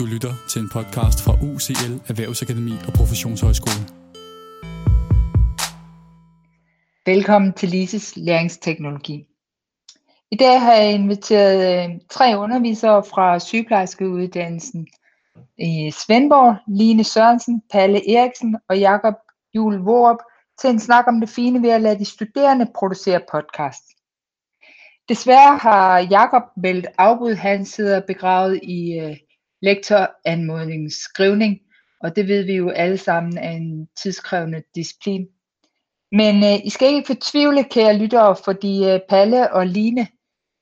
Du lytter til en podcast fra UCL Erhvervsakademi og Professionshøjskole. Velkommen til Lises læringsteknologi. I dag har jeg inviteret øh, tre undervisere fra sygeplejerskeuddannelsen i Svendborg, Line Sørensen, Palle Eriksen og Jakob Jul Vorup til en snak om det fine ved at lade de studerende producere podcast. Desværre har Jakob meldt afbud, han sidder begravet i øh, øh, lektoranmodningsskrivning, og det ved vi jo alle sammen er en tidskrævende disciplin. Men øh, I skal ikke fortvivle, kære lyttere, fordi øh, Palle og Line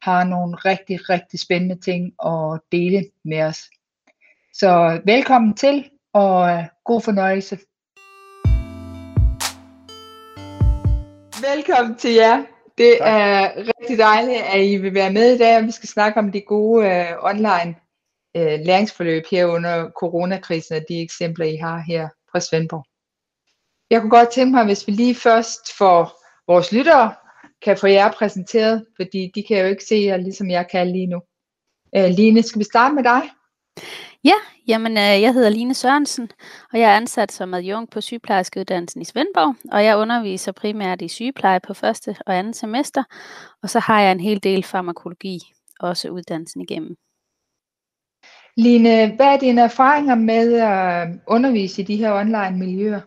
har nogle rigtig, rigtig spændende ting at dele med os. Så velkommen til, og øh, god fornøjelse. Velkommen til jer. Det tak. er rigtig dejligt, at I vil være med i dag, og vi skal snakke om de gode øh, online øh, læringsforløb her under coronakrisen, og de eksempler, I har her fra Svendborg. Jeg kunne godt tænke mig, hvis vi lige først for vores lyttere kan få jer præsenteret, fordi de kan jo ikke se jer, ligesom jeg kan lige nu. Øh, Line, skal vi starte med dig? Ja, jamen øh, jeg hedder Line Sørensen, og jeg er ansat som adjunkt på sygeplejerskeuddannelsen i Svendborg, og jeg underviser primært i sygepleje på første og andet semester, og så har jeg en hel del farmakologi, også uddannelsen igennem. Line, hvad er dine erfaringer med at øh, undervise i de her online miljøer?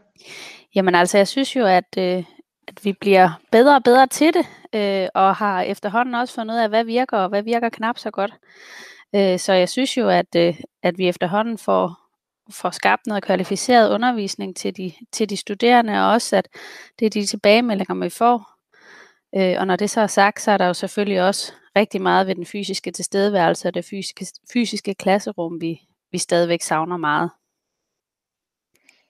Jamen altså, jeg synes jo, at, øh, at vi bliver bedre og bedre til det, øh, og har efterhånden også fundet ud af, hvad virker og hvad virker knap så godt. Øh, så jeg synes jo, at, øh, at vi efterhånden får, får skabt noget kvalificeret undervisning til de, til de studerende, og også at det er de tilbagemeldinger, vi får. Øh, og når det så er sagt, så er der jo selvfølgelig også rigtig meget ved den fysiske tilstedeværelse og det fysiske, fysiske klasserum, vi, vi stadigvæk savner meget.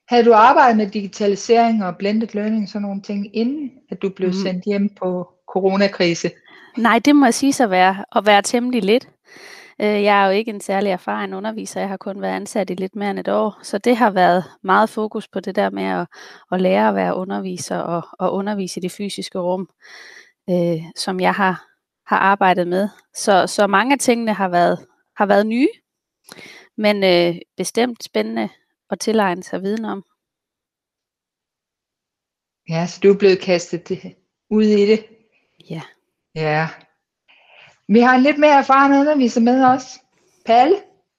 Havde du arbejdet med digitalisering og blended learning, sådan nogle ting, inden at du blev mm. sendt hjem på coronakrise? Nej, det må jeg sige så være, at være temmelig lidt. Øh, jeg er jo ikke en særlig erfaren underviser, jeg har kun været ansat i lidt mere end et år, så det har været meget fokus på det der med at, at lære at være underviser og, og undervise i det fysiske rum, øh, som jeg har, har arbejdet med. Så, så mange af tingene har været, har været nye, men øh, bestemt spændende at tilegne sig viden om. Ja, så du er blevet kastet ud i det. Ja. Ja. Vi har en lidt mere erfaren underviser med os. Palle,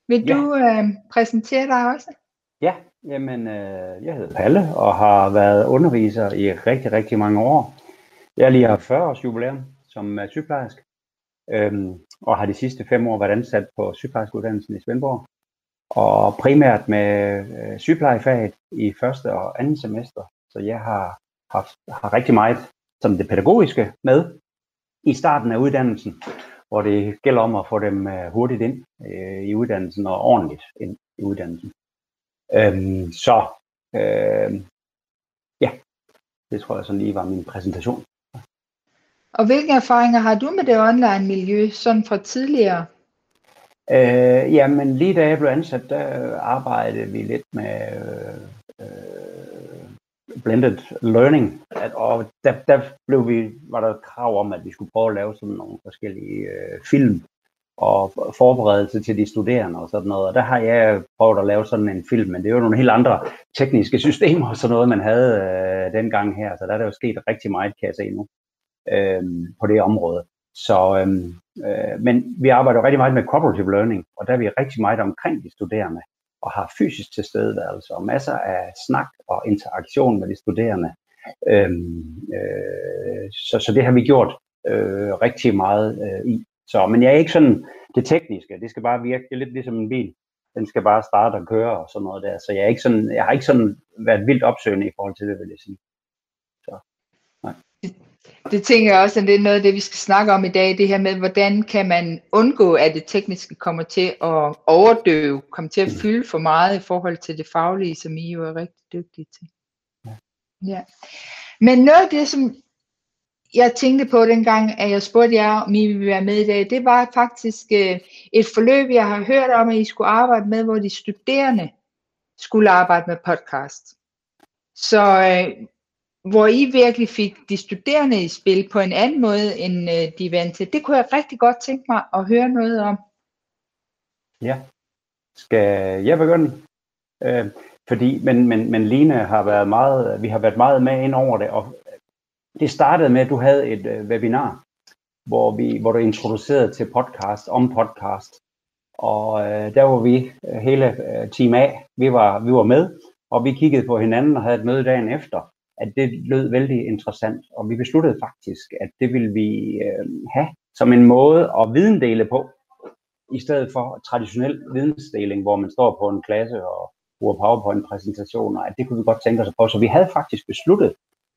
vil ja. du øh, præsentere dig også? Ja, jamen øh, jeg hedder Palle og har været underviser i rigtig, rigtig mange år. Jeg lige har 40 års jubilæum som uh, sygeplejerske, øhm, og har de sidste fem år været ansat på sygeplejerskeuddannelsen i Svendborg. Og primært med øh, sygeplejefaget i første og andet semester. Så jeg har haft har rigtig meget som det pædagogiske med i starten af uddannelsen, hvor det gælder om at få dem øh, hurtigt ind øh, i uddannelsen og ordentligt ind i uddannelsen. Øhm, så øh, ja, det tror jeg sådan lige var min præsentation. Og hvilke erfaringer har du med det online miljø, sådan fra tidligere? Øh, jamen lige da jeg blev ansat, der arbejdede vi lidt med øh, blended learning, at, og der, der blev vi, var der et krav om, at vi skulle prøve at lave sådan nogle forskellige øh, film og forberedelse til de studerende og sådan noget. Og der har jeg prøvet at lave sådan en film, men det er jo nogle helt andre tekniske systemer og sådan noget, man havde øh, dengang her. Så der er der jo sket rigtig meget, kan jeg se nu, øh, på det område. Så, øh, øh, men vi arbejder rigtig meget med cooperative learning, og der er vi rigtig meget omkring de studerende og har fysisk tilstedeværelse og masser af snak og interaktion med de studerende. Øhm, øh, så, så det har vi gjort øh, rigtig meget øh, i. Så, men jeg er ikke sådan det tekniske. Det skal bare virke det er lidt ligesom en bil. Den skal bare starte og køre og sådan noget der. Så jeg, er ikke sådan, jeg har ikke sådan været vildt opsøgende i forhold til det, vil jeg sige. Det tænker jeg også, at det er noget af det, vi skal snakke om i dag, det her med, hvordan kan man undgå, at det tekniske kommer til at overdøve, kommer til at mm. fylde for meget i forhold til det faglige, som I jo er rigtig dygtige til. Ja. Men noget af det, som jeg tænkte på dengang, at jeg spurgte jer, om I ville være med i dag, det var faktisk øh, et forløb, jeg har hørt om, at I skulle arbejde med, hvor de studerende skulle arbejde med podcast. Så øh, hvor I virkelig fik de studerende i spil på en anden måde, end øh, de er vant til. Det kunne jeg rigtig godt tænke mig at høre noget om. Ja. Skal jeg begynde? Øh, fordi, men, men, men Line har været meget, vi har været meget med ind over det, og det startede med, at du havde et øh, webinar, hvor, vi, hvor du introducerede til podcast, om podcast, og øh, der var vi, øh, hele øh, team A, vi var, vi var med, og vi kiggede på hinanden og havde et møde dagen efter, at det lød vældig interessant, og vi besluttede faktisk, at det ville vi øh, have som en måde at videndele på, i stedet for traditionel vidensdeling, hvor man står på en klasse og bruger PowerPoint-præsentationer, at det kunne vi godt tænke os på. Så vi havde faktisk besluttet,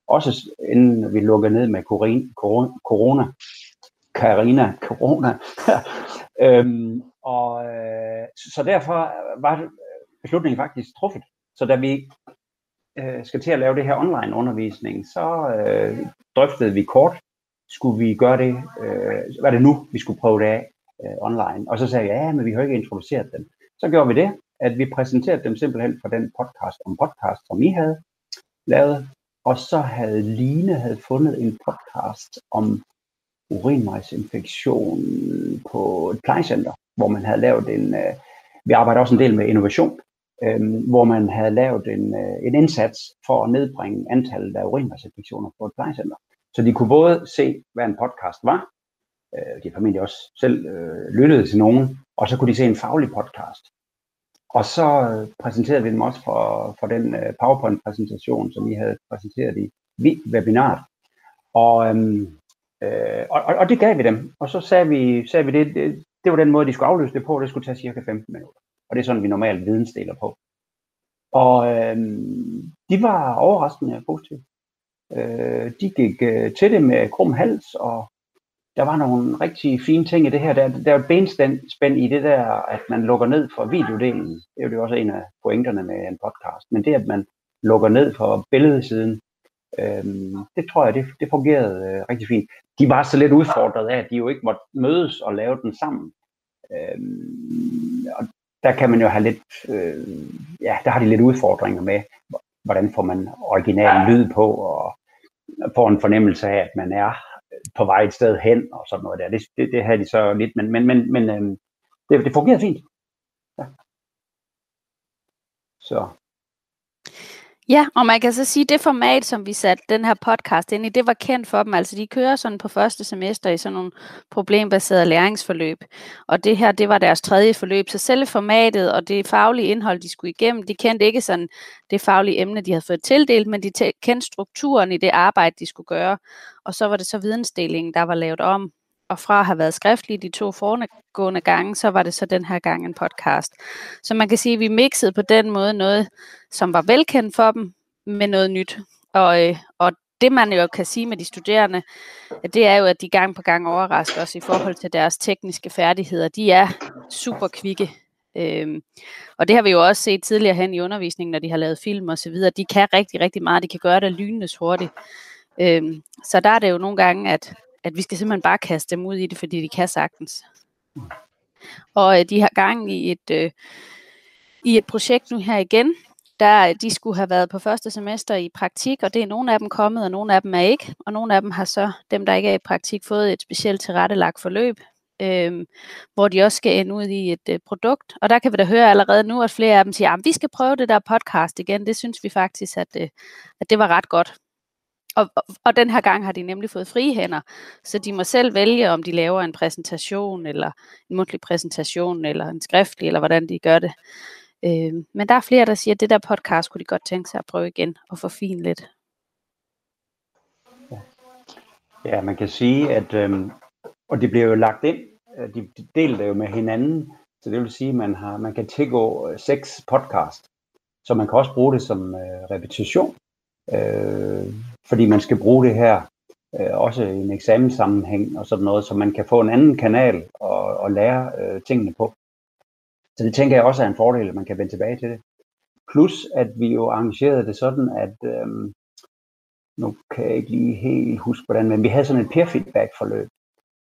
også inden vi lukkede ned med corona, Karina, corona, øhm, og øh, så derfor var beslutningen faktisk truffet. Så da vi øh, skal til at lave det her online undervisning, så øh, drøftede vi kort, skulle vi gøre det, øh, hvad det nu, vi skulle prøve det af øh, online. Og så sagde jeg, ja, men vi har ikke introduceret dem. Så gjorde vi det, at vi præsenterede dem simpelthen for den podcast om podcast, som I havde lavet. Og så havde Line havde fundet en podcast om urinvejsinfektion på et plejecenter, hvor man havde lavet en, øh, vi arbejder også en del med innovation, øh, hvor man havde lavet en, øh, en indsats for at nedbringe antallet af urinvejsinfektioner på et plejecenter. Så de kunne både se, hvad en podcast var, øh, de formentlig også selv øh, lyttede til nogen, og så kunne de se en faglig podcast. Og så øh, præsenterede vi dem også for, for den øh, PowerPoint-præsentation, som vi havde præsenteret i webinaret. Og, øhm, øh, og, og, og det gav vi dem. Og så sagde vi, sagde vi det, det, det var den måde, de skulle afløse det på. Det skulle tage cirka 15 minutter. Og det er sådan, vi normalt vidensdeler på. Og øh, de var overraskende positive. Øh, de gik øh, til det med krum hals, og der var nogle rigtig fine ting i det her. Der, der er et benspænd i det der, at man lukker ned for videodelen. Det er jo også en af pointerne med en podcast. Men det, at man lukker ned for billedsiden, øhm, det tror jeg, det, det fungerede øh, rigtig fint. De var så lidt udfordret af, at de jo ikke måtte mødes og lave den sammen. Øhm, og der kan man jo have lidt, øh, ja, der har de lidt udfordringer med, hvordan får man original lyd på, og får en fornemmelse af, at man er på vej et sted hen, og sådan noget der. Det, det, det havde de så lidt, men, men, men, men øh, det, det fungerer fint. Ja. Så. Ja, og man kan så sige, at det format, som vi satte den her podcast ind i, det var kendt for dem. Altså de kører sådan på første semester i sådan nogle problembaserede læringsforløb. Og det her, det var deres tredje forløb. Så selve formatet og det faglige indhold, de skulle igennem, de kendte ikke sådan det faglige emne, de havde fået tildelt, men de kendte strukturen i det arbejde, de skulle gøre. Og så var det så vidensdelingen, der var lavet om og fra at have været skriftlige de to foregående gange, så var det så den her gang en podcast. Så man kan sige, at vi mixede på den måde noget, som var velkendt for dem, med noget nyt. Og, øh, og det man jo kan sige med de studerende, det er jo, at de gang på gang overrasker os i forhold til deres tekniske færdigheder. De er super kvikke. Øhm, og det har vi jo også set tidligere hen i undervisningen, når de har lavet film og så videre. De kan rigtig, rigtig meget. De kan gøre det lynende hurtigt. Øhm, så der er det jo nogle gange, at at vi skal simpelthen bare kaste dem ud i det, fordi de kan sagtens. Og øh, de har gang i et, øh, i et projekt nu her igen, der øh, de skulle have været på første semester i praktik, og det er nogle af dem kommet, og nogle af dem er ikke. Og nogle af dem har så, dem der ikke er i praktik, fået et specielt tilrettelagt forløb, øh, hvor de også skal ende ud i et øh, produkt. Og der kan vi da høre allerede nu, at flere af dem siger, ah, at vi skal prøve det der podcast igen. Det synes vi faktisk, at, øh, at det var ret godt. Og, og, den her gang har de nemlig fået frie hænder, så de må selv vælge, om de laver en præsentation, eller en mundtlig præsentation, eller en skriftlig, eller hvordan de gør det. Øh, men der er flere, der siger, at det der podcast kunne de godt tænke sig at prøve igen og forfine lidt. Ja, man kan sige, at øh, og det bliver jo lagt ind, øh, de, de deler det jo med hinanden, så det vil sige, at man, har, man kan tilgå øh, seks podcast, så man kan også bruge det som øh, repetition øh, fordi man skal bruge det her øh, også i en eksamenssammenhæng og sådan noget, så man kan få en anden kanal og, og lære øh, tingene på. Så det tænker jeg også er en fordel, at man kan vende tilbage til det. Plus at vi jo arrangerede det sådan, at øh, nu kan jeg ikke lige helt huske hvordan, men vi havde sådan et peer feedback forløb.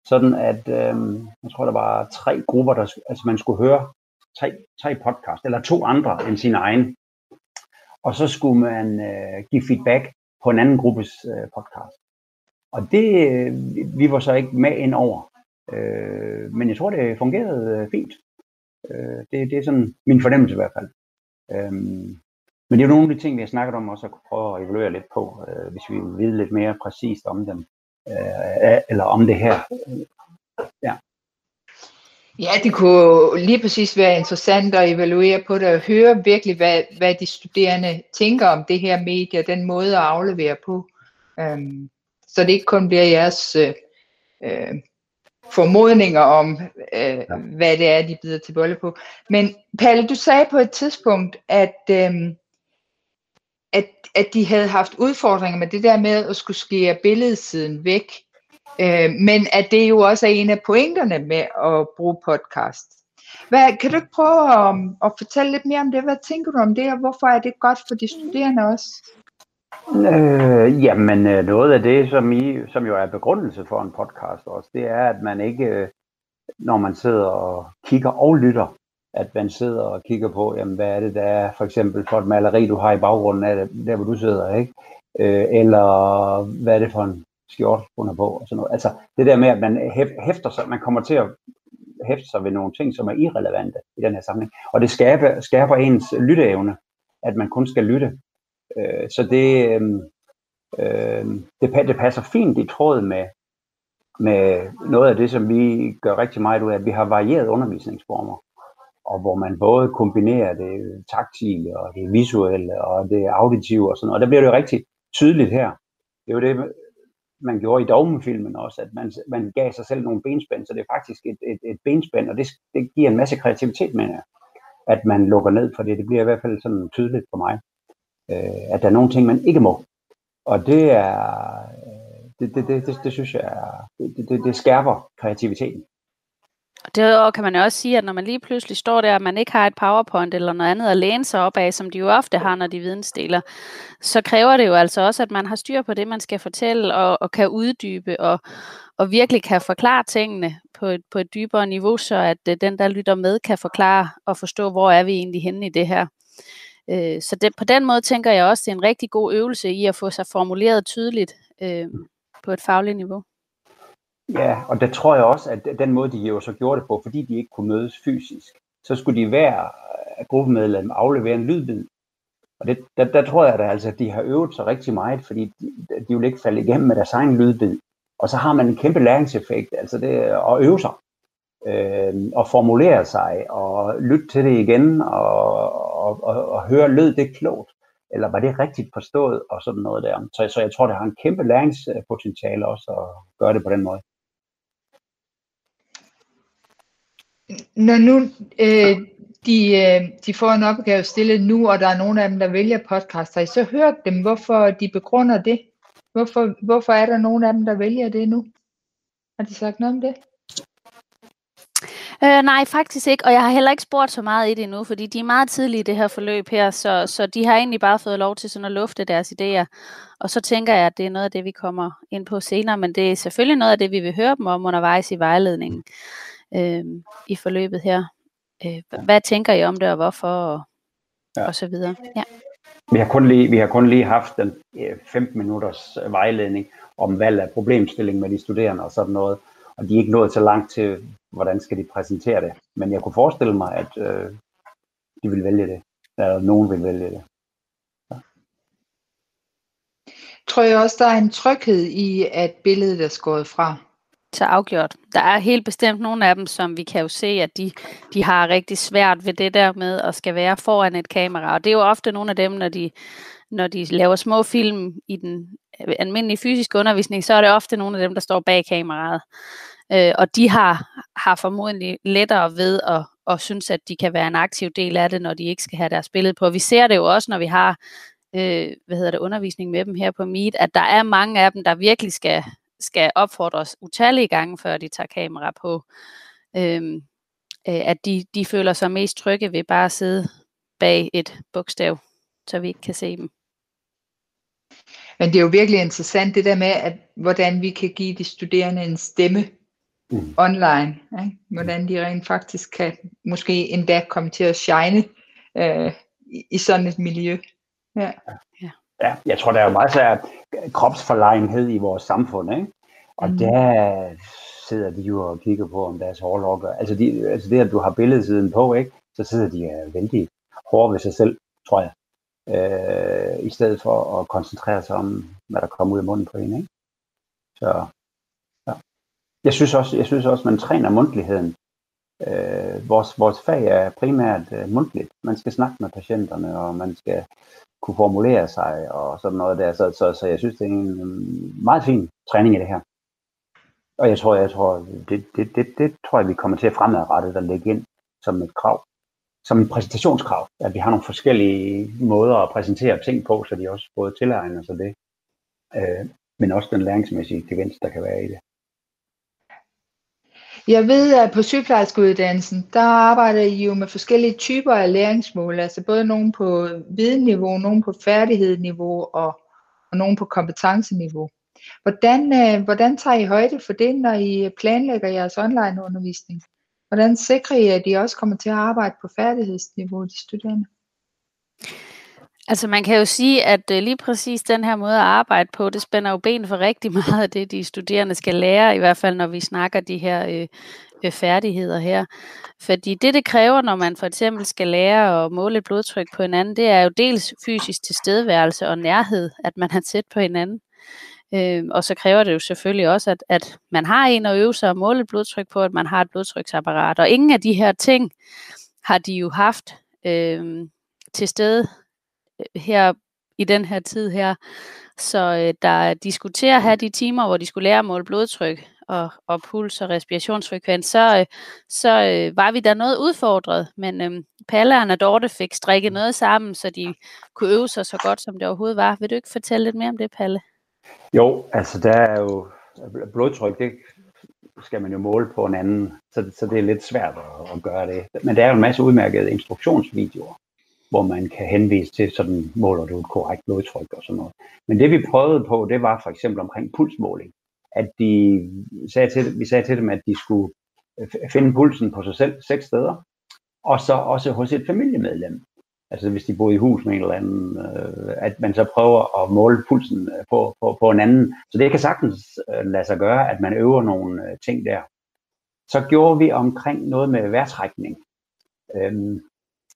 Sådan at, øh, jeg tror der var tre grupper, der, altså man skulle høre tre, tre podcast, eller to andre end sin egen og så skulle man øh, give feedback på en anden gruppes øh, podcast. Og det, øh, vi var så ikke med ind over. Øh, men jeg tror, det fungerede øh, fint. Øh, det, det er sådan min fornemmelse i hvert fald. Øh, men det er jo nogle af de ting, vi har snakket om også at kunne prøve at evaluere lidt på, øh, hvis vi vil vide lidt mere præcist om dem, øh, eller om det her. Ja. Ja, det kunne lige præcis være interessant at evaluere på det og høre virkelig, hvad, hvad de studerende tænker om det her medie og den måde at aflevere på. Um, så det ikke kun bliver jeres øh, øh, formodninger om, øh, hvad det er, de bider til bolle på. Men Palle, du sagde på et tidspunkt, at, øh, at, at de havde haft udfordringer med det der med at skulle skære billedsiden væk. Øh, men at det jo også er en af pointerne med at bruge podcast. Hvad, kan du ikke prøve at, at fortælle lidt mere om det? Hvad tænker du om det, og hvorfor er det godt for de studerende også? Øh, jamen, øh, noget af det, som, I, som jo er begrundelse for en podcast også, det er, at man ikke, øh, når man sidder og kigger og lytter, at man sidder og kigger på, jamen, hvad er det, der er for eksempel for et maleri, du har i baggrunden af det, der, hvor du sidder, ikke? Øh, eller hvad er det for en skjort, under på, og sådan noget. Altså, det der med, at man hæfter sig, man kommer til at hæfte sig ved nogle ting, som er irrelevante i den her sammenhæng. Og det skaber, skaber ens lytteevne, at man kun skal lytte. Øh, så det, øh, det, det passer fint i tråd med, med noget af det, som vi gør rigtig meget ud af, at vi har varieret undervisningsformer, og hvor man både kombinerer det taktile og det visuelle og det auditive og sådan noget. Og der bliver det jo rigtig tydeligt her. Det er jo det, man gjorde i dogmefilmen også, at man, man gav sig selv nogle benspænd, så det er faktisk et, et, et benspænd, og det, det giver en masse kreativitet, men at man lukker ned for det. Det bliver i hvert fald sådan tydeligt for mig øh, at der er nogle ting, man ikke må. Og det er, øh, det, det, det, det, det synes jeg, er, det, det, det skærper kreativiteten. Og derudover kan man jo også sige, at når man lige pludselig står der, og man ikke har et powerpoint eller noget andet at læne sig op af, som de jo ofte har, når de vidensdeler, så kræver det jo altså også, at man har styr på det, man skal fortælle, og, og kan uddybe, og, og virkelig kan forklare tingene på et, på et dybere niveau, så at øh, den, der lytter med, kan forklare og forstå, hvor er vi egentlig henne i det her. Øh, så det, på den måde tænker jeg også, det er en rigtig god øvelse i at få sig formuleret tydeligt øh, på et fagligt niveau. Ja, og der tror jeg også, at den måde, de jo så gjorde det på, fordi de ikke kunne mødes fysisk, så skulle de hver øh, gruppemedlem aflevere en lydbid. Og det, der, der tror jeg da altså, at de har øvet sig rigtig meget, fordi de, de vil ikke falde igennem med deres egen lydbid. Og så har man en kæmpe læringseffekt, altså det at øve sig øh, og formulere sig og lytte til det igen og, og, og, og høre, lød det klogt? Eller var det rigtigt forstået? Og sådan noget der. Så, så jeg tror, det har en kæmpe læringspotentiale også at gøre det på den måde. Når nu øh, de, øh, de får en opgave stillet nu, og der er nogle af dem, der vælger podcast, så hørt dem, hvorfor de begrunder det? Hvorfor, hvorfor er der nogle af dem, der vælger det nu? Har de sagt noget om det? Øh, nej, faktisk ikke, og jeg har heller ikke spurgt så meget i det endnu, fordi de er meget tidlige i det her forløb her, så, så de har egentlig bare fået lov til sådan at lufte deres idéer. Og så tænker jeg, at det er noget af det, vi kommer ind på senere, men det er selvfølgelig noget af det, vi vil høre dem om undervejs i vejledningen øh, i forløbet her. Øh, hvad tænker I om det, og hvorfor, og, ja. og så videre. Ja. Vi har, kun lige, vi har kun lige haft den 15 minutters vejledning om valg af problemstilling med de studerende og sådan noget og de er ikke nået så langt til, hvordan skal de præsentere det. Men jeg kunne forestille mig, at øh, de vil vælge det, eller nogen vil vælge det. Ja. Tror jeg også, der er en tryghed i, at billedet er skåret fra? Så afgjort. Der er helt bestemt nogle af dem, som vi kan jo se, at de, de har rigtig svært ved det der med at skal være foran et kamera. Og det er jo ofte nogle af dem, når de, når de laver små film i den øh, almindelige fysiske undervisning, så er det ofte nogle af dem, der står bag kameraet. Øh, og de har, har formodentlig lettere ved at, og synes, at de kan være en aktiv del af det, når de ikke skal have deres billede på. Vi ser det jo også, når vi har øh, hvad hedder det, undervisning med dem her på Meet, at der er mange af dem, der virkelig skal, skal opfordres utallige gange, før de tager kamera på. Øh, at de, de føler sig mest trygge ved bare at sidde bag et bogstav, så vi ikke kan se dem. Men det er jo virkelig interessant det der med, at hvordan vi kan give de studerende en stemme mm. online. Ikke? Hvordan de rent faktisk kan måske endda komme til at shine øh, i, i sådan et miljø. Ja. Ja. ja, jeg tror, der er jo meget af kropsforlegenhed i vores samfund, ikke? Og mm. der sidder de jo og kigger på, om deres hårlokker. Altså, de, altså det, at du har billedsiden på, ikke? så sidder de uh, vældig hårde ved sig selv, tror jeg. Uh, I stedet for at koncentrere sig om, hvad der kommer ud af munden på en. Ikke? Så ja. jeg, synes også, jeg synes også, man træner mundtligheden. Uh, vores, vores fag er primært uh, mundtligt. Man skal snakke med patienterne, og man skal kunne formulere sig og sådan noget der. Så, så, så jeg synes, det er en meget fin træning i det her. Og jeg tror, jeg tror, det, det, det, det tror jeg, vi kommer til at fremadrette at lægge ind som et krav, som et præsentationskrav, at vi har nogle forskellige måder at præsentere ting på, så de også både tilegner sig det, øh, men også den læringsmæssige gevinst, der kan være i det. Jeg ved, at på sygeplejerskeuddannelsen, der arbejder I jo med forskellige typer af læringsmål, altså både nogen på videnniveau, nogen på færdighedsniveau og, og nogen på kompetenceniveau. Hvordan, øh, hvordan tager I højde for det, når I planlægger jeres online undervisning? Hvordan sikrer I, at I også kommer til at arbejde på færdighedsniveau, de studerende? Altså man kan jo sige, at øh, lige præcis den her måde at arbejde på, det spænder jo ben for rigtig meget af det, de studerende skal lære, i hvert fald når vi snakker de her øh, øh, færdigheder her. Fordi det, det kræver, når man for eksempel skal lære at måle et blodtryk på hinanden, det er jo dels fysisk tilstedeværelse og nærhed, at man er tæt på hinanden. Øh, og så kræver det jo selvfølgelig også, at, at man har en at øve sig og måle et blodtryk på, at man har et blodtryksapparat. Og ingen af de her ting har de jo haft øh, til stede øh, her i den her tid her. Så øh, der diskuterer her de timer, hvor de skulle lære at måle blodtryk og, og puls og respirationsfrekvens, så, øh, så øh, var vi der noget udfordret. Men øh, Palle og Dorte fik strikket noget sammen, så de kunne øve sig så godt, som det overhovedet var. Vil du ikke fortælle lidt mere om det, Palle? Jo, altså der er jo blodtryk, det skal man jo måle på en anden, så, så det er lidt svært at, at gøre det. Men der er jo en masse udmærkede instruktionsvideoer, hvor man kan henvise til, sådan måler du et korrekt blodtryk og sådan noget. Men det vi prøvede på, det var for eksempel omkring pulsmåling. At de sagde til, vi sagde til dem, at de skulle øh, finde pulsen på sig selv seks steder, og så også hos et familiemedlem altså hvis de bor i hus med en eller anden, øh, at man så prøver at måle pulsen øh, på, på, på en anden. Så det kan sagtens øh, lade sig gøre, at man øver nogle øh, ting der. Så gjorde vi omkring noget med værtrækning. Øhm,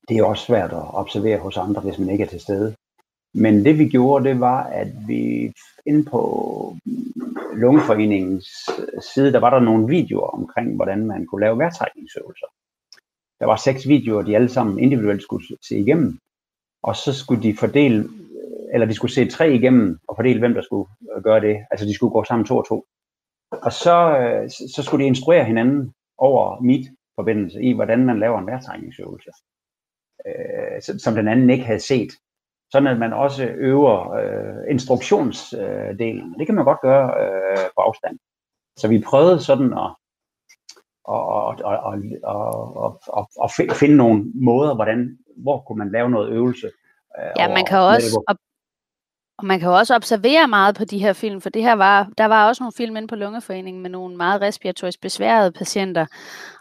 det er også svært at observere hos andre, hvis man ikke er til stede. Men det vi gjorde, det var, at vi inde på Lungeforeningens øh, side, der var der nogle videoer omkring, hvordan man kunne lave værtrækningsøvelser. Der var seks videoer, de alle sammen individuelt skulle se igennem. Og så skulle de fordele, eller de skulle se tre igennem og fordele, hvem der skulle øh, gøre det. Altså de skulle gå sammen to og to. Og så, øh, så skulle de instruere hinanden over mit forbindelse i, hvordan man laver en vejrtrækningsøvelse, øh, som den anden ikke havde set. Sådan at man også øver øh, instruktionsdelen. Det kan man godt gøre øh, på afstand. Så vi prøvede sådan at, og, og, og, og, og, og, og finde nogle måder, hvordan, hvor kunne man lave noget øvelse. Øh, ja, man kan også, op, og man kan jo også observere meget på de her film, for det her var, der var også nogle film inde på Lungeforeningen med nogle meget respiratorisk besværede patienter,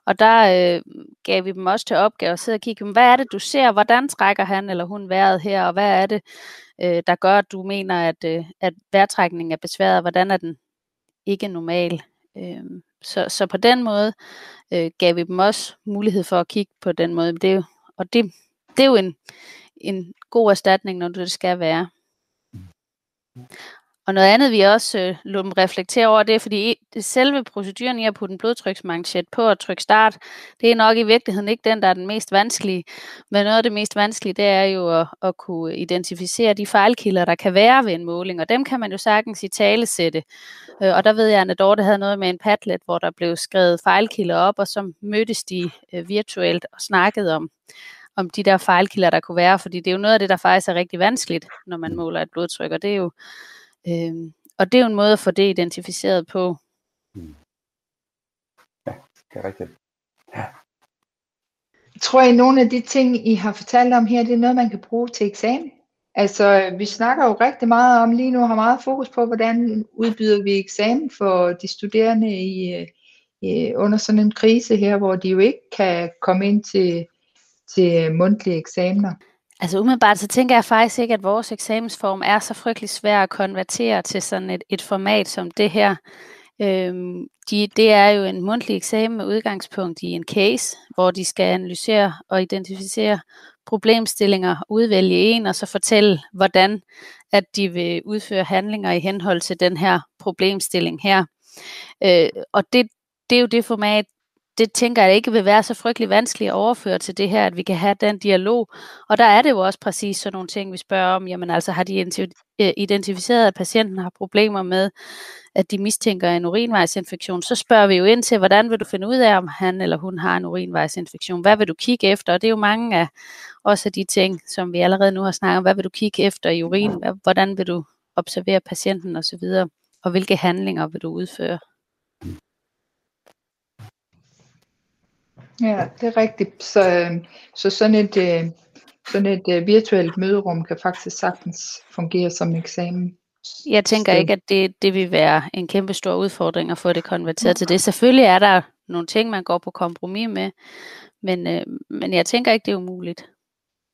og der øh, gav vi dem også til opgave at sidde og kigge, hvad er det du ser, hvordan trækker han eller hun vejret her, og hvad er det, øh, der gør, at du mener, at, øh, at vejrtrækningen er besværet, hvordan er den ikke normal. Øh, så, så på den måde øh, gav vi dem også mulighed for at kigge på den måde. Det er jo, og det, det er jo en, en god erstatning, når det skal være. Og noget andet, vi også øh, lå dem reflektere over, det er, fordi selve proceduren i at putte en blodtryksmanchet på og trykke start, det er nok i virkeligheden ikke den, der er den mest vanskelige. Men noget af det mest vanskelige, det er jo at, at kunne identificere de fejlkilder, der kan være ved en måling, og dem kan man jo sagtens i tale sætte. Øh, og der ved jeg, at Dorte havde noget med en Padlet, hvor der blev skrevet fejlkilder op, og så mødtes de øh, virtuelt og snakkede om, om de der fejlkilder, der kunne være, fordi det er jo noget af det, der faktisk er rigtig vanskeligt, når man måler et blodtryk, og det er jo Øh, og det er jo en måde at få det identificeret på. Mm. Ja, det er rigtigt. Ja. Tror I, nogle af de ting, I har fortalt om her, det er noget, man kan bruge til eksamen? Altså, vi snakker jo rigtig meget om, lige nu har meget fokus på, hvordan udbyder vi eksamen for de studerende i, i, under sådan en krise her, hvor de jo ikke kan komme ind til, til mundtlige eksamener. Altså umiddelbart så tænker jeg faktisk ikke, at vores eksamensform er så frygtelig svær at konvertere til sådan et, et format som det her. Øhm, de, det er jo en mundtlig eksamen med udgangspunkt i en case, hvor de skal analysere og identificere problemstillinger, udvælge en og så fortælle, hvordan at de vil udføre handlinger i henhold til den her problemstilling her. Øh, og det, det er jo det format, det tænker jeg ikke vil være så frygtelig vanskeligt at overføre til det her, at vi kan have den dialog. Og der er det jo også præcis sådan nogle ting, vi spørger om. Jamen altså, har de øh, identificeret, at patienten har problemer med, at de mistænker en urinvejsinfektion, så spørger vi jo ind til, hvordan vil du finde ud af, om han eller hun har en urinvejsinfektion? Hvad vil du kigge efter? Og det er jo mange af også af de ting, som vi allerede nu har snakket om. Hvad vil du kigge efter i urin? Hvordan vil du observere patienten osv.? Og hvilke handlinger vil du udføre? Ja, det er rigtigt. Så, øhm, så sådan et, øh, sådan et øh, virtuelt møderum kan faktisk sagtens fungere som eksamen. Jeg tænker ikke, at det, det vil være en kæmpe stor udfordring at få det konverteret til det. Selvfølgelig er der nogle ting, man går på kompromis med, men, øh, men jeg tænker ikke, det er umuligt.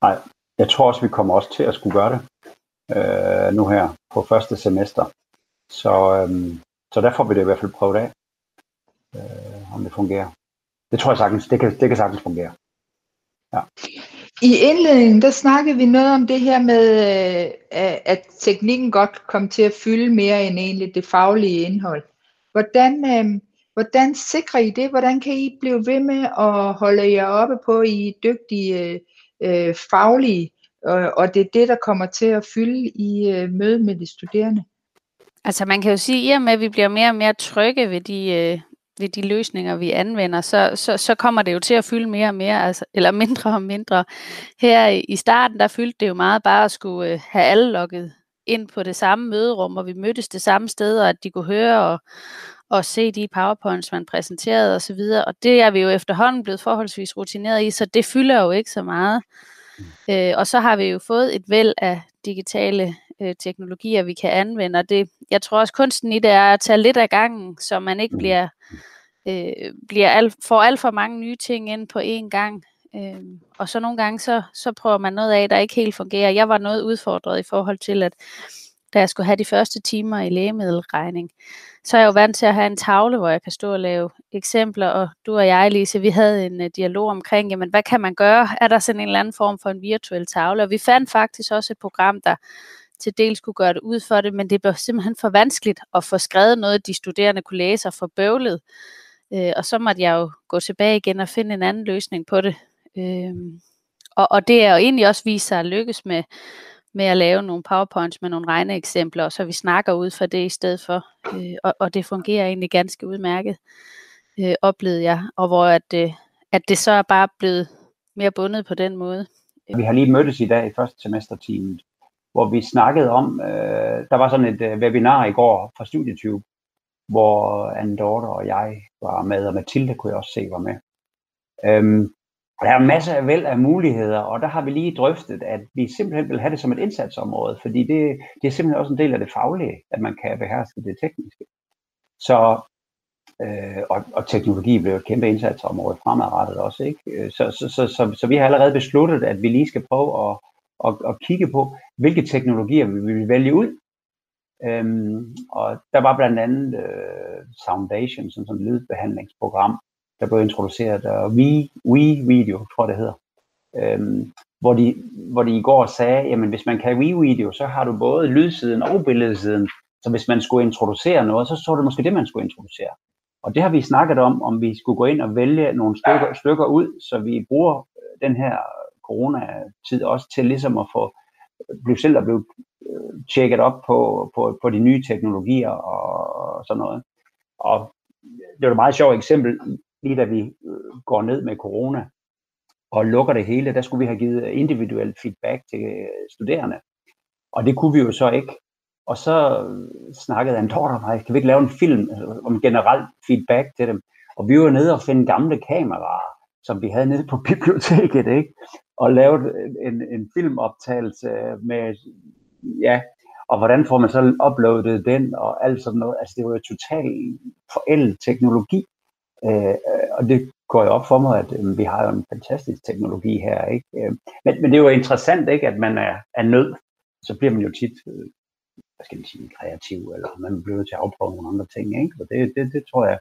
Nej, jeg tror også, vi kommer også til at skulle gøre det øh, nu her på første semester. Så, øh, så der får vi det i hvert fald prøvet af, øh, om det fungerer det tror jeg sagtens, det kan, det kan sagtens fungere. Ja. I indledningen, der snakkede vi noget om det her med, øh, at teknikken godt kom til at fylde mere end egentlig det faglige indhold. Hvordan, øh, hvordan sikrer I det? Hvordan kan I blive ved med at holde jer oppe på, I er dygtige øh, faglige, og, og det er det, der kommer til at fylde i øh, mødet med de studerende? Altså man kan jo sige, at i og med, at vi bliver mere og mere trygge ved de, øh, ved de løsninger, vi anvender, så, så, så kommer det jo til at fylde mere og mere, altså, eller mindre og mindre. Her i starten, der fyldte det jo meget bare at skulle øh, have alle logget ind på det samme møderum, og vi mødtes det samme sted, og at de kunne høre og, og se de powerpoints, man præsenterede osv. Og, og det er vi jo efterhånden blevet forholdsvis rutineret i, så det fylder jo ikke så meget. Øh, og så har vi jo fået et væld af digitale øh, teknologier, vi kan anvende. Og det, jeg tror også, kunsten i det er at tage lidt af gangen, så man ikke mm. bliver, øh, bliver alt, får alt for mange nye ting ind på én gang. Øh, og så nogle gange, så, så prøver man noget af, der ikke helt fungerer. Jeg var noget udfordret i forhold til, at da jeg skulle have de første timer i lægemiddelregning, så er jeg jo vant til at have en tavle, hvor jeg kan stå og lave eksempler, og du og jeg, Lise, vi havde en uh, dialog omkring, jamen hvad kan man gøre? Er der sådan en eller anden form for en virtuel tavle? Og vi fandt faktisk også et program, der til dels kunne gøre det ud for det, men det blev simpelthen for vanskeligt at få skrevet noget, de studerende kunne læse og få bøvlet. Øh, og så måtte jeg jo gå tilbage igen og finde en anden løsning på det. Øh, og, og det er jo egentlig også vist sig at lykkes med, med at lave nogle powerpoints med nogle regneeksempler, så vi snakker ud fra det i stedet for. Øh, og, og det fungerer egentlig ganske udmærket, øh, oplevede jeg. Og hvor at, øh, at det så er bare blevet mere bundet på den måde. Vi har lige mødtes i dag i første semesterteamet, hvor vi snakkede om, øh, der var sådan et øh, webinar i går fra Studietube, hvor Anne Dorte og jeg var med, og Mathilde kunne jeg også se var med. Øhm, og der er masser af væld af muligheder, og der har vi lige drøftet, at vi simpelthen vil have det som et indsatsområde, fordi det, det er simpelthen også en del af det faglige, at man kan beherske det tekniske. Så, øh, og, og teknologi bliver et kæmpe indsatsområde fremadrettet også. Ikke? Så, så, så, så, så vi har allerede besluttet, at vi lige skal prøve at, og, og kigge på, hvilke teknologier vi vil vælge ud. Øhm, og der var blandt andet øh, Soundation, sådan et lydbehandlingsprogram, der blev introduceret, og We, We Video, tror jeg det hedder, øhm, hvor, de, hvor de i går sagde, jamen hvis man kan We Video, så har du både lydsiden og billedsiden, så hvis man skulle introducere noget, så så det måske det, man skulle introducere. Og det har vi snakket om, om vi skulle gå ind og vælge nogle stykker, stykker ud, så vi bruger øh, den her coronatid også til ligesom at få blive selv at blive øh, tjekket op på, på, på de nye teknologier og sådan noget. Og det var et meget sjovt eksempel, lige da vi øh, går ned med corona og lukker det hele, der skulle vi have givet individuel feedback til øh, studerende. Og det kunne vi jo så ikke. Og så snakkede han, og mig, kan vi ikke lave en film om generelt feedback til dem? Og vi var nede og finde gamle kameraer, som vi havde nede på biblioteket, ikke? Og lavet en, en filmoptagelse med, ja, og hvordan får man så uploadet den, og alt sådan noget. Altså, det var jo totalt forældet teknologi, øh, og det går jo op for mig, at øh, vi har jo en fantastisk teknologi her, ikke? Øh, men, men det er jo interessant, ikke, at man er, er nød, så bliver man jo tit øh, hvad skal man sige, kreativ, eller man bliver nødt til at afprøve nogle andre ting. Ikke? Og det, det, det tror jeg,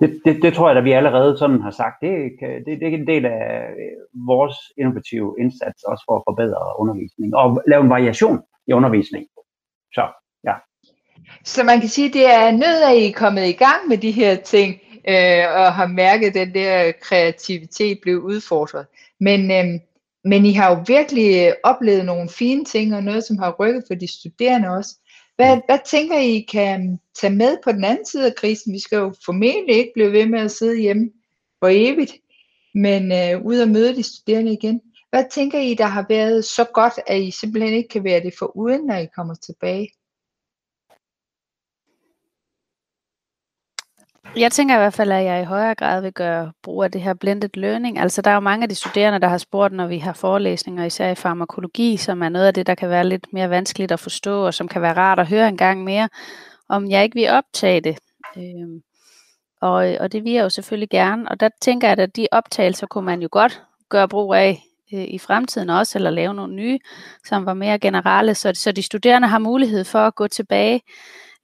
det, det, det tror jeg, at vi allerede sådan har sagt, det, kan, det, det er en del af øh, vores innovative indsats, også for at forbedre undervisning, og lave en variation i undervisning. Så, ja. Så man kan sige, at det er nødt at I er kommet i gang med de her ting, øh, og har mærket, at den der kreativitet blev udfordret. Men, øh, men I har jo virkelig øh, oplevet nogle fine ting, og noget, som har rykket for de studerende også. Hvad, hvad tænker I kan tage med på den anden side af krisen? Vi skal jo formentlig ikke blive ved med at sidde hjemme for evigt, men øh, ud og møde de studerende igen. Hvad tænker I, der har været så godt, at I simpelthen ikke kan være det for uden, når I kommer tilbage? Jeg tænker i hvert fald, at jeg i højere grad vil gøre brug af det her blended learning. Altså der er jo mange af de studerende, der har spurgt, når vi har forelæsninger, især i farmakologi, som er noget af det, der kan være lidt mere vanskeligt at forstå, og som kan være rart at høre en gang mere, om jeg ikke vil optage det. Øhm, og, og det vil jeg jo selvfølgelig gerne. Og der tænker jeg, at de optagelser kunne man jo godt gøre brug af øh, i fremtiden også, eller lave nogle nye, som var mere generelle, så, så de studerende har mulighed for at gå tilbage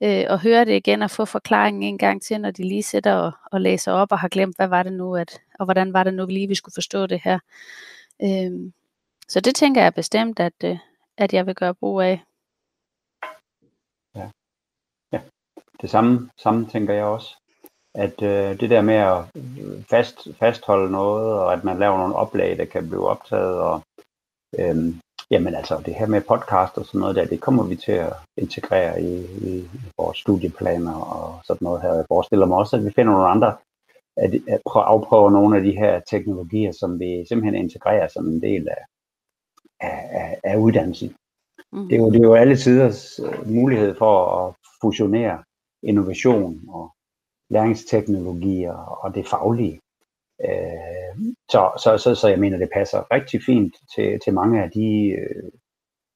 øh, og høre det igen og få forklaringen en gang til, når de lige sætter og, og læser op og har glemt, hvad var det nu, at, og hvordan var det nu lige, vi skulle forstå det her. Øh, så det tænker jeg bestemt, at, øh, at jeg vil gøre brug af. Ja, ja. det samme, samme tænker jeg også. At øh, det der med at fast, fastholde noget, og at man laver nogle oplag, der kan blive optaget, og øh, Jamen altså, det her med podcast og sådan noget der, det kommer vi til at integrere i, i, i vores studieplaner og sådan noget her. Jeg forestiller mig også, at vi finder nogle andre, at, at prøve, afprøve nogle af de her teknologier, som vi simpelthen integrerer som en del af, af, af, af uddannelsen. Mm. Det, er jo, det er jo alle tiders øh, mulighed for at fusionere innovation og læringsteknologier og det faglige. Øh, så, så, så, så jeg mener, det passer rigtig fint til, til mange af de øh,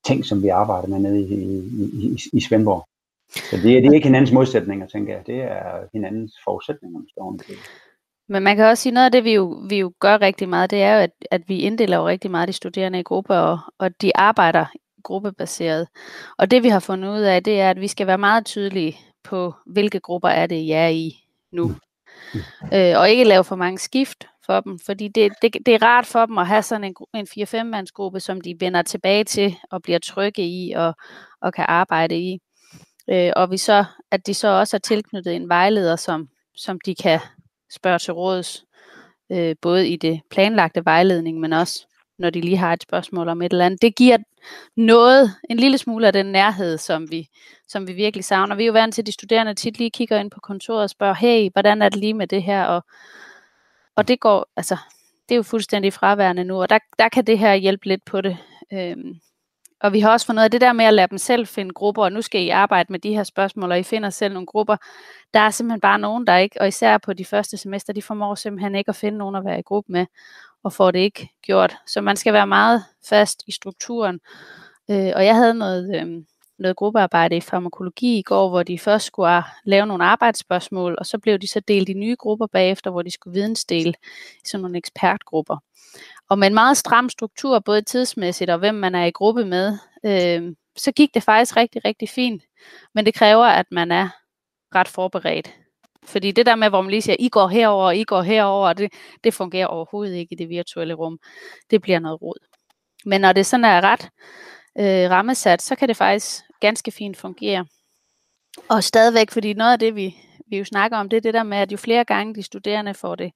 ting, som vi arbejder med nede i, i, i, i Svendborg. Så det, det er ikke hinandens modsætninger, tænker jeg. Det er hinandens forudsætninger, står men man kan også sige, noget af det, vi jo, vi jo gør rigtig meget, det er jo, at, at vi inddeler jo rigtig meget de studerende i grupper, og, og de arbejder gruppebaseret. Og det vi har fundet ud af, det er, at vi skal være meget tydelige på, hvilke grupper er det, I er i nu. Øh, og ikke lave for mange skift for dem, fordi det, det, det er rart for dem at have sådan en, en 4-5-mandsgruppe, som de vender tilbage til og bliver trygge i og, og kan arbejde i. Øh, og vi så, at de så også er tilknyttet en vejleder, som, som de kan spørge til råds, øh, både i det planlagte vejledning, men også når de lige har et spørgsmål om et eller andet. Det giver noget, en lille smule af den nærhed, som vi, som vi virkelig savner. Vi er jo vant til, at de studerende tit lige kigger ind på kontoret og spørger, hey, hvordan er det lige med det her? Og, og det går, altså, det er jo fuldstændig fraværende nu, og der, der kan det her hjælpe lidt på det. Øhm, og vi har også fundet af det der med at lade dem selv finde grupper, og nu skal I arbejde med de her spørgsmål, og I finder selv nogle grupper. Der er simpelthen bare nogen, der ikke, og især på de første semester, de formår simpelthen ikke at finde nogen at være i gruppe med, og får det ikke gjort. Så man skal være meget fast i strukturen. Øh, og jeg havde noget, øh, noget gruppearbejde i farmakologi i går, hvor de først skulle lave nogle arbejdsspørgsmål, og så blev de så delt i nye grupper bagefter, hvor de skulle vidensdele i sådan nogle ekspertgrupper. Og med en meget stram struktur, både tidsmæssigt og hvem man er i gruppe med, øh, så gik det faktisk rigtig, rigtig fint. Men det kræver, at man er ret forberedt. Fordi det der med, hvor man lige siger, I går herover, og I går herover, det, det fungerer overhovedet ikke i det virtuelle rum. Det bliver noget rod. Men når det sådan er ret øh, rammesat, så kan det faktisk ganske fint fungere. Og stadigvæk, fordi noget af det, vi, vi jo snakker om, det er det der med, at jo flere gange de studerende får, det,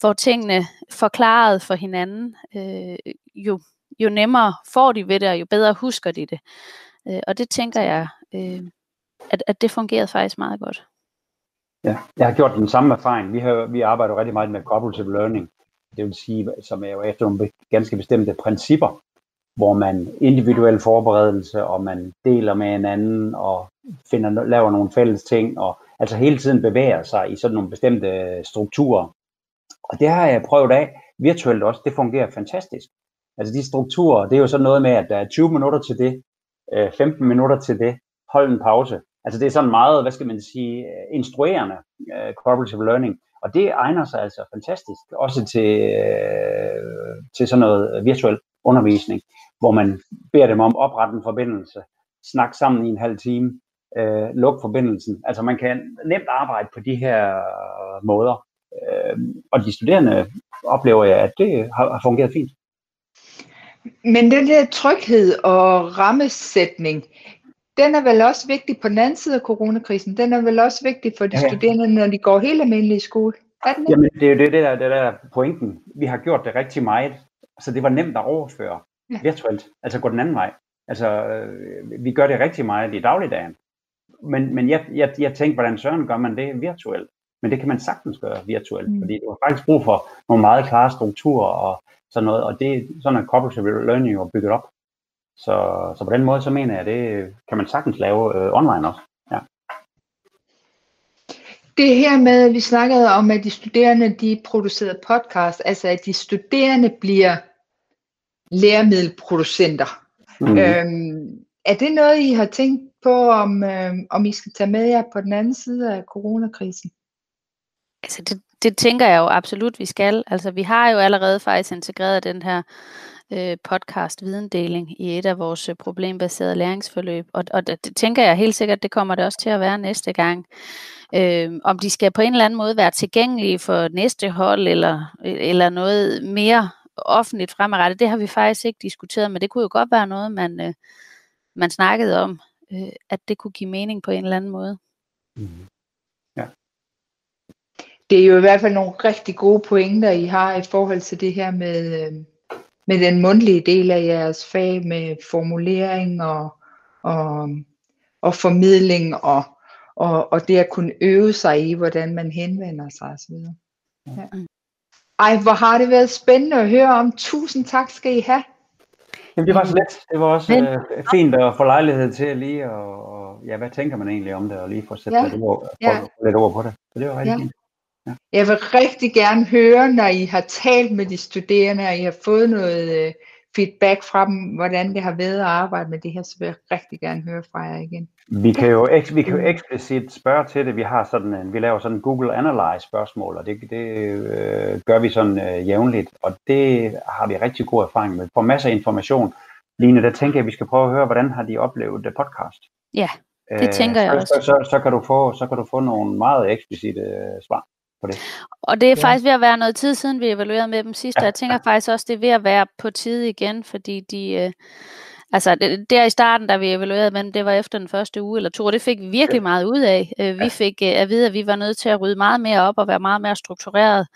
får tingene forklaret for hinanden, øh, jo, jo nemmere får de ved det, og jo bedre husker de det. Øh, og det tænker jeg, øh, at, at det fungerede faktisk meget godt. Ja, jeg har gjort den samme erfaring. Vi, har, vi arbejder rigtig meget med cooperative learning. Det vil sige, som er jo efter nogle ganske bestemte principper, hvor man individuel forberedelse, og man deler med hinanden, og finder, laver nogle fælles ting, og altså hele tiden bevæger sig i sådan nogle bestemte strukturer. Og det har jeg prøvet af virtuelt også. Det fungerer fantastisk. Altså de strukturer, det er jo sådan noget med, at der er 20 minutter til det, øh, 15 minutter til det, hold en pause. Altså det er sådan meget, hvad skal man sige, øh, instruerende uh, cooperative learning. Og det egner sig altså fantastisk, også til, uh, til sådan noget virtuel undervisning, hvor man beder dem om at oprette en forbindelse, snakke sammen i en halv time, øh, lukke forbindelsen. Altså man kan nemt arbejde på de her måder. Øh, og de studerende oplever jeg, at det har, har fungeret fint. Men den der tryghed og rammesætning, den er vel også vigtig på den anden side af coronakrisen. Den er vel også vigtig for de ja. studerende, når de går helt almindelig i skole. Er den Jamen, det er jo det, der, det der pointen. Vi har gjort det rigtig meget, så det var nemt at overføre ja. virtuelt. Altså gå den anden vej. Altså, øh, vi gør det rigtig meget i dagligdagen. Men, men jeg, jeg, jeg tænkte, hvordan søren gør man det virtuelt? Men det kan man sagtens gøre virtuelt, mm. fordi du har faktisk brug for nogle meget klare strukturer og sådan noget, og det sådan en cooperative learning jo bygget op. Så, så på den måde, så mener jeg, det kan man sagtens lave øh, online også. Ja. Det her med, at vi snakkede om, at de studerende, de producerede podcast, altså at de studerende bliver læremiddelproducenter. Mm. Øhm, er det noget, I har tænkt på, om, øh, om I skal tage med jer på den anden side af coronakrisen? Altså det, det tænker jeg jo absolut, vi skal. Altså vi har jo allerede faktisk integreret den her øh, podcast videndeling i et af vores øh, problembaserede læringsforløb. Og, og det, det tænker jeg helt sikkert, det kommer det også til at være næste gang. Øh, om de skal på en eller anden måde være tilgængelige for næste hold, eller, eller noget mere offentligt fremadrettet, det har vi faktisk ikke diskuteret, men det kunne jo godt være noget, man, øh, man snakkede om, øh, at det kunne give mening på en eller anden måde. Mm. Ja. Det er jo i hvert fald nogle rigtig gode pointer, I har i forhold til det her med, øh, med den mundtlige del af jeres fag med formulering og, og, og formidling og, og, og det at kunne øve sig i, hvordan man henvender sig osv. Ja. Ej, hvor har det været spændende at høre om. Tusind tak skal I have. Jamen, det var så let. Det var også Men, øh, fint at få lejlighed til lige og, og, ja, hvad tænker man egentlig om det, og lige få sætte ja. lidt, ord, ja. lidt ord på det. Så det var rigtig ja. fint. Jeg vil rigtig gerne høre, når I har talt med de studerende, og I har fået noget øh, feedback fra dem, hvordan det har været at arbejde med det her, så vil jeg rigtig gerne høre fra jer igen. Vi kan jo, vi kan jo eksplicit spørge til det. Vi har sådan en, vi laver sådan en Google Analyze spørgsmål, og det, det øh, gør vi sådan øh, jævnligt, og det har vi rigtig god erfaring med. Får masser af information. Line, der tænker jeg, at vi skal prøve at høre, hvordan har de oplevet det podcast? Ja, det tænker øh, jeg også. Så, så, så, kan du få, så kan du få nogle meget eksplicite øh, svar på det. Og det er ja. faktisk ved at være noget tid siden, vi evaluerede med dem sidst, ja. og jeg tænker faktisk også, det er ved at være på tide igen, fordi de... Øh, altså det, der i starten, da vi evaluerede med dem, det var efter den første uge eller to, og det fik vi virkelig meget ud af. Øh, vi ja. fik øh, at vide, at vi var nødt til at rydde meget mere op og være meget mere struktureret.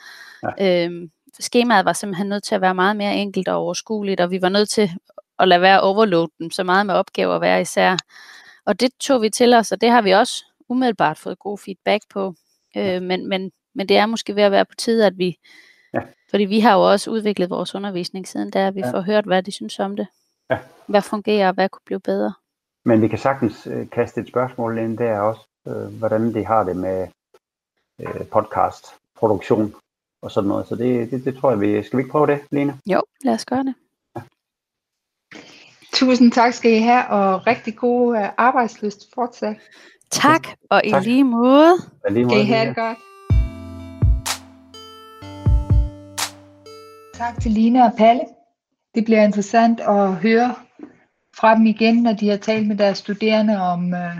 Ja. Øhm, skemaet var simpelthen nødt til at være meget mere enkelt og overskueligt, og vi var nødt til at lade være overload dem så meget med opgaver at være især. Og det tog vi til os, og det har vi også umiddelbart fået god feedback på. Øh, men, men men det er måske ved at være på tide, at vi, ja. fordi vi har jo også udviklet vores undervisning siden, der vi ja. får hørt, hvad de synes om det. Ja. Hvad fungerer, og hvad kunne blive bedre. Men vi kan sagtens øh, kaste et spørgsmål ind der også, øh, hvordan de har det med øh, podcast, produktion og sådan noget. Så det, det, det tror jeg, vi skal vi ikke prøve det, Lene? Jo, lad os gøre det. Ja. Tusind tak skal I have, og rigtig god uh, arbejdsløst fortsat. Tak, og i tak. lige måde. I lige måde. Skal I have det godt. Tak til Line og Palle. Det bliver interessant at høre fra dem igen, når de har talt med deres studerende om øh,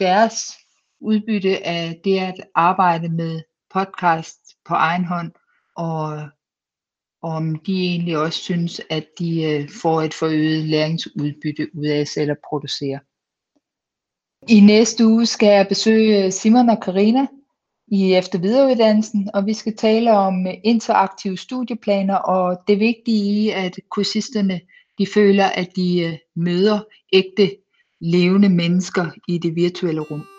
deres udbytte af det at arbejde med podcast på egen hånd, og, og om de egentlig også synes, at de øh, får et forøget læringsudbytte ud af selv at producere. I næste uge skal jeg besøge Simon og Karina, i efter videreuddannelsen, og vi skal tale om øh, interaktive studieplaner og det vigtige i, at kursisterne de føler, at de øh, møder ægte levende mennesker i det virtuelle rum.